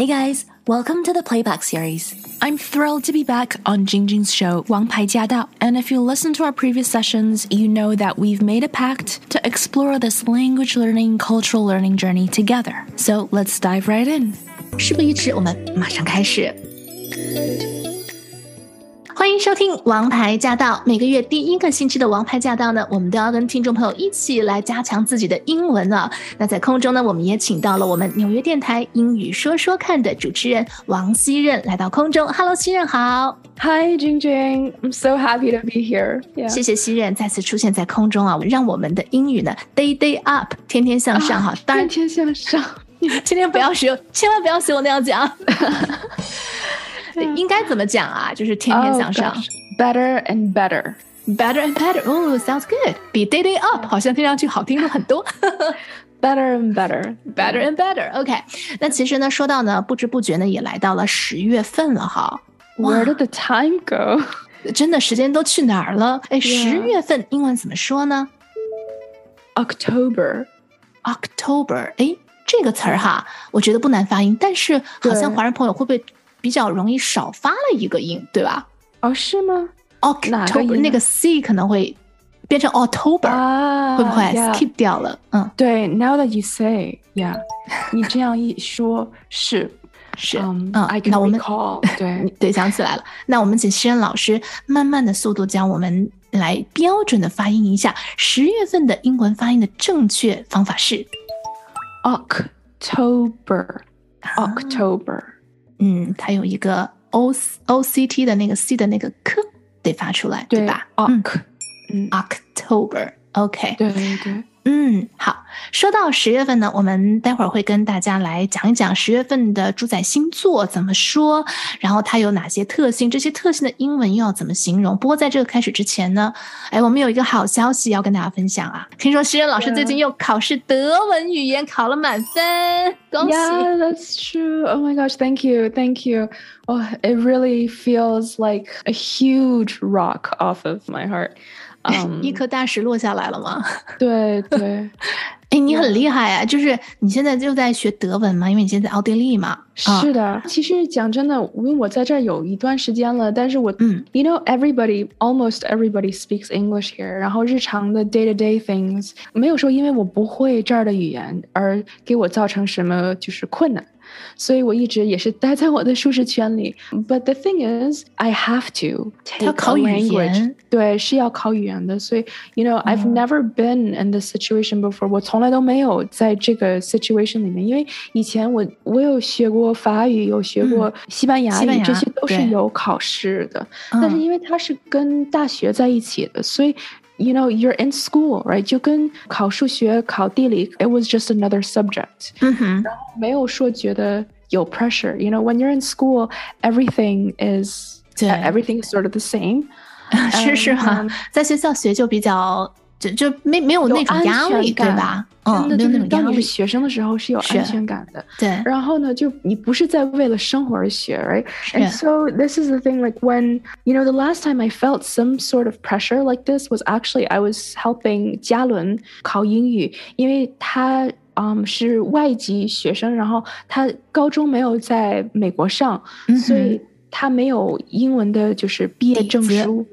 Hey guys, welcome to the Playback series. I'm thrilled to be back on Jingjing's show, Wang Pai Jia Dao. And if you listen to our previous sessions, you know that we've made a pact to explore this language learning, cultural learning journey together. So let's dive right in. 事不宜迟，我们马上开始。 欢迎收听《王牌驾到》。每个月第一个星期的《王牌驾到》呢，我们都要跟听众朋友一起来加强自己的英文啊。那在空中呢，我们也请到了我们纽约电台英语说说看的主持人王希任来到空中。Hello，希任好。Hi, Jing Jing. I'm so happy to be here. 谢谢希任再次出现在空中啊，让我们的英语呢 day day up，天天向上哈。当然，天天向上。今天不要学，千万不要学我那样讲。应该怎么讲啊？就是天天向上，better and better，better and better。哦，sounds good，比 day day up 好像听上去好听了很多。Better and better，better and better。OK，那其实呢，说到呢，不知不觉呢，也来到了十月份了哈。Where did the time go？真的时间都去哪儿了？哎，十月份英文怎么说呢？October，October。哎，这个词儿哈，我觉得不难发音，但是好像华人朋友会不会？比较容易少发了一个音，对吧？哦，是吗？October 那个 C 可能会变成 October，会不会 skip 掉了？嗯，对。Now that you say，yeah，你这样一说，是是，嗯，，I can 那我们 对对想起来了。那我们请诗人老师慢慢的速度将我们来标准的发音一下十月份的英文发音的正确方法是 October，October。嗯，它有一个 o o c t 的那个 c 的那个 k 得发出来，对吧？oc，嗯，October，OK，对对对。嗯，好。说到十月份呢，我们待会儿会跟大家来讲一讲十月份的主宰星座怎么说，然后它有哪些特性，这些特性的英文又要怎么形容。不过在这个开始之前呢，哎，我们有一个好消息要跟大家分享啊！听说诗人老师最近又考试德文语言考了满分，恭喜！Yeah, that's true. Oh my gosh, thank you, thank you. Oh, it really feels like a huge rock off of my heart. 嗯，一颗大石落下来了吗？对 对，哎，你很厉害啊！就是你现在就在学德文嘛，因为你现在在奥地利嘛。是的，其实讲真的，因为我在这儿有一段时间了，但是我嗯，you know everybody almost everybody speaks English here，然后日常的 day to day things 没有说因为我不会这儿的语言而给我造成什么就是困难。所以我一直也是待在我的舒适圈里。But the thing is, I have to take a language. 对，是要考语言的。所以，you know, I've never been in this situation before. 我从来都没有在这个 situation 里面，因为以前我我有学过法语，有学过西班牙语，这些都是有考试的。但是因为它是跟大学在一起的，所以。you know you're in school right 就跟考数学考地理 it was just another subject 嗯哼，然后没有说觉得有 pressure you know when you're in school everything is everything is sort of the same 是是哈，在学校学就比较 就就没没有那种压力，对吧？嗯，没有那种当你是学生的时候是有安全感的。对。然后呢，就你不是在为了生活而学，right？And so this is the thing. Like when you know the last time I felt some sort of pressure like this was actually I was helping 嘉伦考英语，因为他嗯是外籍学生，然后他高中没有在美国上，所以他没有英文的就是毕业证书。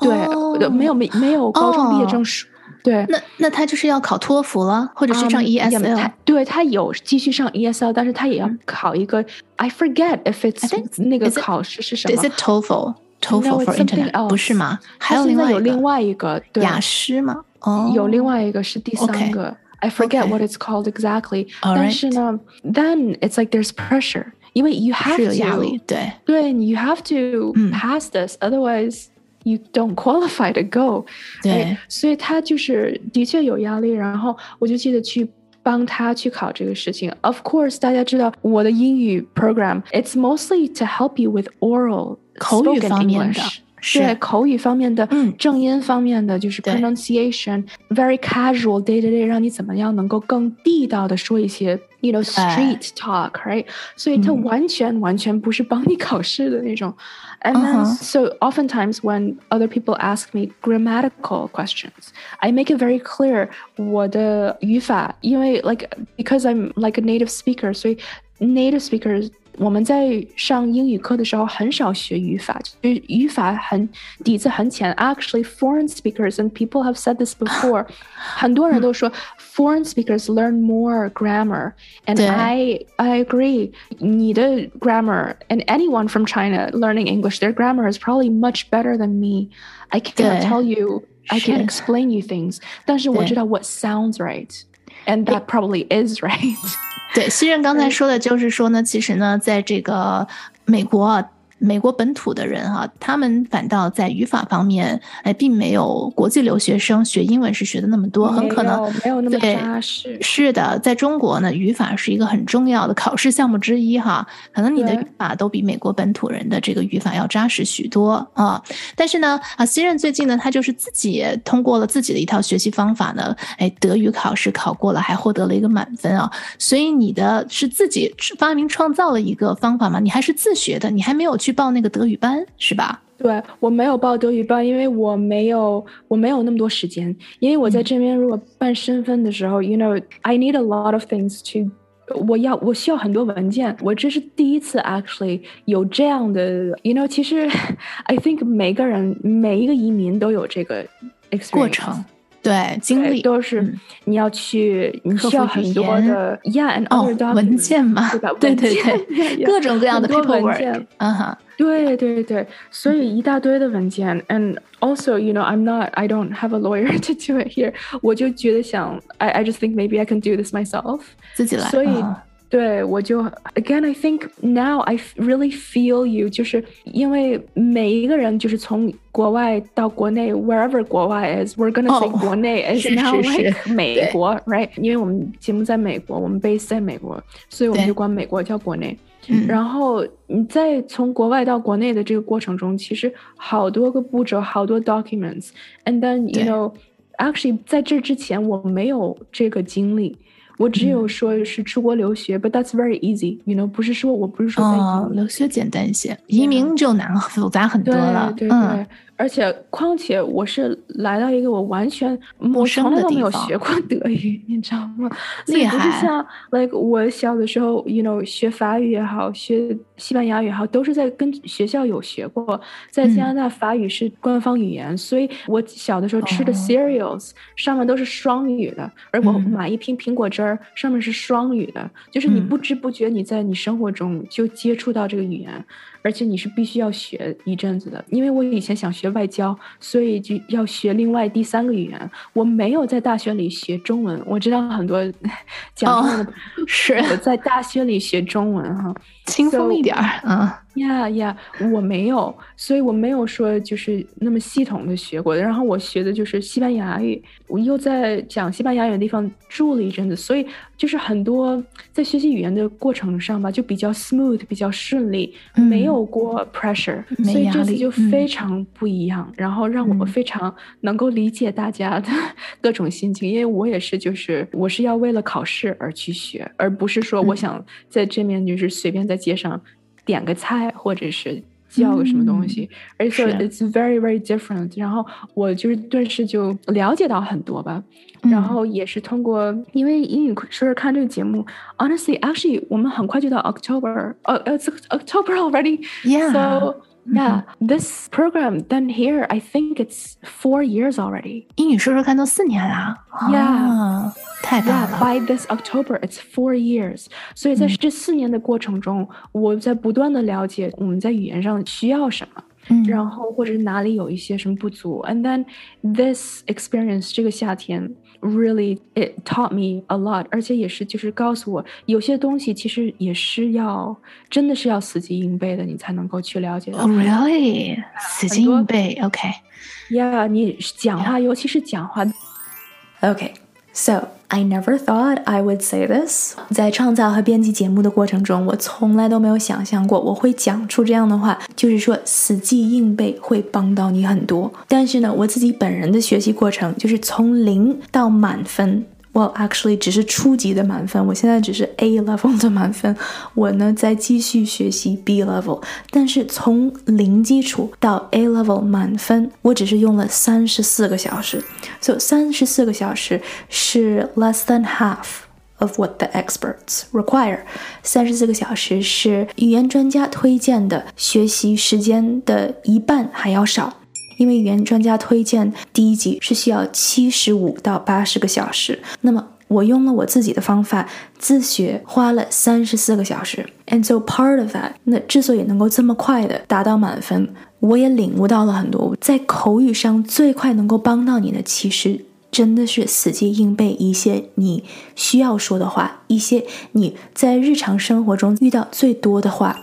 对，没有没没有高中毕业证书。对，那那他就是要考托福了，或者是上 ESL。对他有继续上 ESL，但是他也要考一个。I forget if it's 那个考试是什么？Is it TOEFL？TOEFL for Internet？不是吗？还有另外有另外一个雅思吗？哦，有另外一个是第三个。I forget what it's called exactly。但是呢，then it's like there's pressure，因为 you have to 对对，你 you have to pass this，otherwise。 you don't qualify to go，对，所以他就是的确有压力，然后我就记得去帮他去考这个事情。Of course，大家知道我的英语 program，it's mostly to help you with oral 口语方面的。 对口语方面的，嗯，正音方面的就是 pronunciation，very casual day to day，让你怎么样能够更地道的说一些，you know street talk，right？所以它完全完全不是帮你考试的那种。And then so oftentimes when other people ask me grammatical questions, I make it very clear 我的语法，因为 like because I'm like a native speaker，所以 native speakers 我们在上英语课的时候很少学语法，就是语法很底子很浅。Actually, foreign speakers and people have said this before，很多人都说 foreign speakers learn more grammar, and I I agree. 你的 grammar and anyone from China learning English, their grammar is probably much better than me. I can't tell you, I can explain you things，但是我知道 what sounds right, and that probably is right. 对，新任刚才说的就是说呢，其实呢，在这个美国。美国本土的人哈，他们反倒在语法方面，哎，并没有国际留学生学英文是学的那么多，很可能没有那么扎实。是的，在中国呢，语法是一个很重要的考试项目之一哈，可能你的语法都比美国本土人的这个语法要扎实许多啊。但是呢，啊，新任最近呢，他就是自己通过了自己的一套学习方法呢，哎，德语考试考过了，还获得了一个满分啊。所以你的是自己发明创造了一个方法吗？你还是自学的？你还没有去？去报那个德语班是吧？对我没有报德语班，因为我没有我没有那么多时间。因为我在这边如果办身份的时候，you know，I need a lot of things to，我要我需要很多文件。我这是第一次 actually 有这样的，you know，其实 I think 每个人每一个移民都有这个过程，对经历都是你要去，你需要很多的，yeah，and other 文件嘛，对吧？对对对，各种各样的文件，嗯哈。对对对，所以一大堆的文件，and also you know I'm not I don't have a lawyer to do it here，我就觉得想 I I just think maybe I can do this myself，自己来，所以。 对，我就 again I think now I really feel you，就是因为每一个人就是从国外到国内，wherever 国外 is，we're gonna say 国内 is now like 美国，right？因为我们节目在美国，我们 base 在美国，所以我们就管美国叫国内。然后你在从国外到国内的这个过程中，其实好多个步骤，好多 documents，and then you know actually 在这之前我没有这个经历。 我只有说是出国留学，but that's very easy，you know，不是说我不是说哦，留学简单一些，移民就难 复杂很多了，对对对。而且，况且我是来到一个我完全我从来都没有学过德语，你知道吗？厉害！不是像，like 我小的时候，you know，学法语也好，学西班牙语也好，都是在跟学校有学过。在加拿大，法语是官方语言，所以我小的时候吃的 cereals 上面都是双语的，而我买一瓶苹果汁儿上面是双语的，就是你不知不觉你在你生活中就接触到这个语言。而且你是必须要学一阵子的，因为我以前想学外交，所以就要学另外第三个语言。我没有在大学里学中文，我知道很多 讲话的是在大学里学中文哈，轻松一点。呀呀，我没有，所以我没有说就是那么系统的学过。然后我学的就是西班牙语，我又在讲西班牙语的地方住了一阵子，所以就是很多在学习语言的过程上吧，就比较 smooth，比较顺利，没有过 pressure，所以这次就非常不一样。然后让我非常能够理解大家的 各种心情，因为我也是，就是我是要为了考试而去学，而不是说我想在这面就是随便在街上。点个菜，或者是叫个什么东西，而且 it's very very different。然后我就是顿时就了解到很多吧。然后也是通过，因为英语说说看这个节目，honestly actually 我们很快就到 October，呃，it's October already，so。Yeah, this program done here, I think it's four years already. 英语说说看都四年啦。Yeah，太大了。By this October, it's four years. 所以在这四年的过程中，我在不断的了解我们在语言上需要什么。然后或者是哪里有一些什么不足，and then this experience 这个夏天 really it taught me a lot，而且也是就是告诉我有些东西其实也是要真的是要死记硬背的，你才能够去了解到。Oh really？死记硬背？OK？Yeah，你讲话，尤其是讲话。OK，so。I never thought I would say this。在创造和编辑节目的过程中，我从来都没有想象过我会讲出这样的话，就是说死记硬背会帮到你很多。但是呢，我自己本人的学习过程就是从零到满分。Well, actually，只是初级的满分。我现在只是 A level 的满分。我呢在继续学习 B level，但是从零基础到 A level 满分，我只是用了三十四个小时。So 三十四个小时是 less than half of what the experts require。三十四个小时是语言专家推荐的学习时间的一半还要少。因为语言专家推荐第一级是需要七十五到八十个小时，那么我用了我自己的方法自学，花了三十四个小时。And so part of that，那之所以能够这么快的达到满分，我也领悟到了很多。在口语上最快能够帮到你的，其实真的是死记硬背一些你需要说的话，一些你在日常生活中遇到最多的话。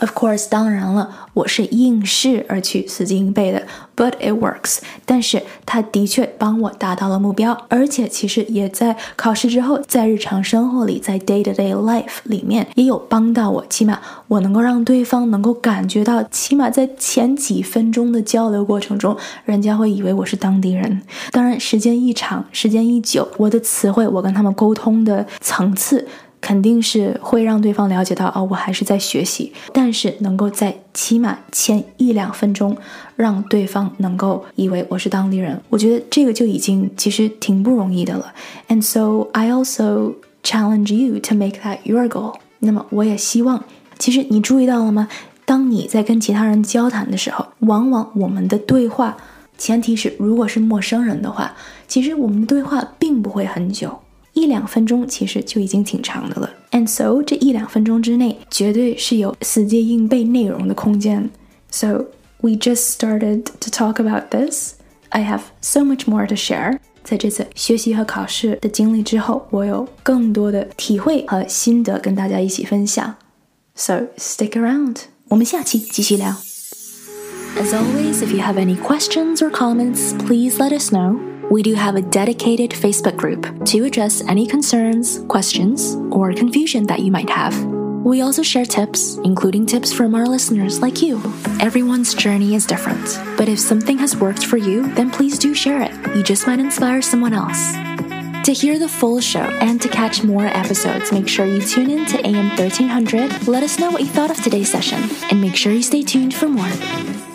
Of course，当然了，我是应试而去死记硬背的，but it works。但是它的确帮我达到了目标，而且其实也在考试之后，在日常生活里，在 day to day life 里面也有帮到我。起码我能够让对方能够感觉到，起码在前几分钟的交流过程中，人家会以为我是当地人。当然，时间一长，时间一久，我的词汇，我跟他们沟通的层次。肯定是会让对方了解到，哦，我还是在学习。但是能够在起码前一两分钟，让对方能够以为我是当地人，我觉得这个就已经其实挺不容易的了。And so I also challenge you to make that your goal。那么我也希望，其实你注意到了吗？当你在跟其他人交谈的时候，往往我们的对话，前提是如果是陌生人的话，其实我们的对话并不会很久。一两分钟其实就已经挺长的了，and so 这一两分钟之内绝对是有死记硬背内容的空间。So we just started to talk about this. I have so much more to share. 在这次学习和考试的经历之后，我有更多的体会和心得跟大家一起分享。So stick around，我们下期继续聊。As always, if you have any questions or comments, please let us know. We do have a dedicated Facebook group to address any concerns, questions, or confusion that you might have. We also share tips, including tips from our listeners like you. Everyone's journey is different, but if something has worked for you, then please do share it. You just might inspire someone else. To hear the full show and to catch more episodes, make sure you tune in to AM 1300. Let us know what you thought of today's session, and make sure you stay tuned for more.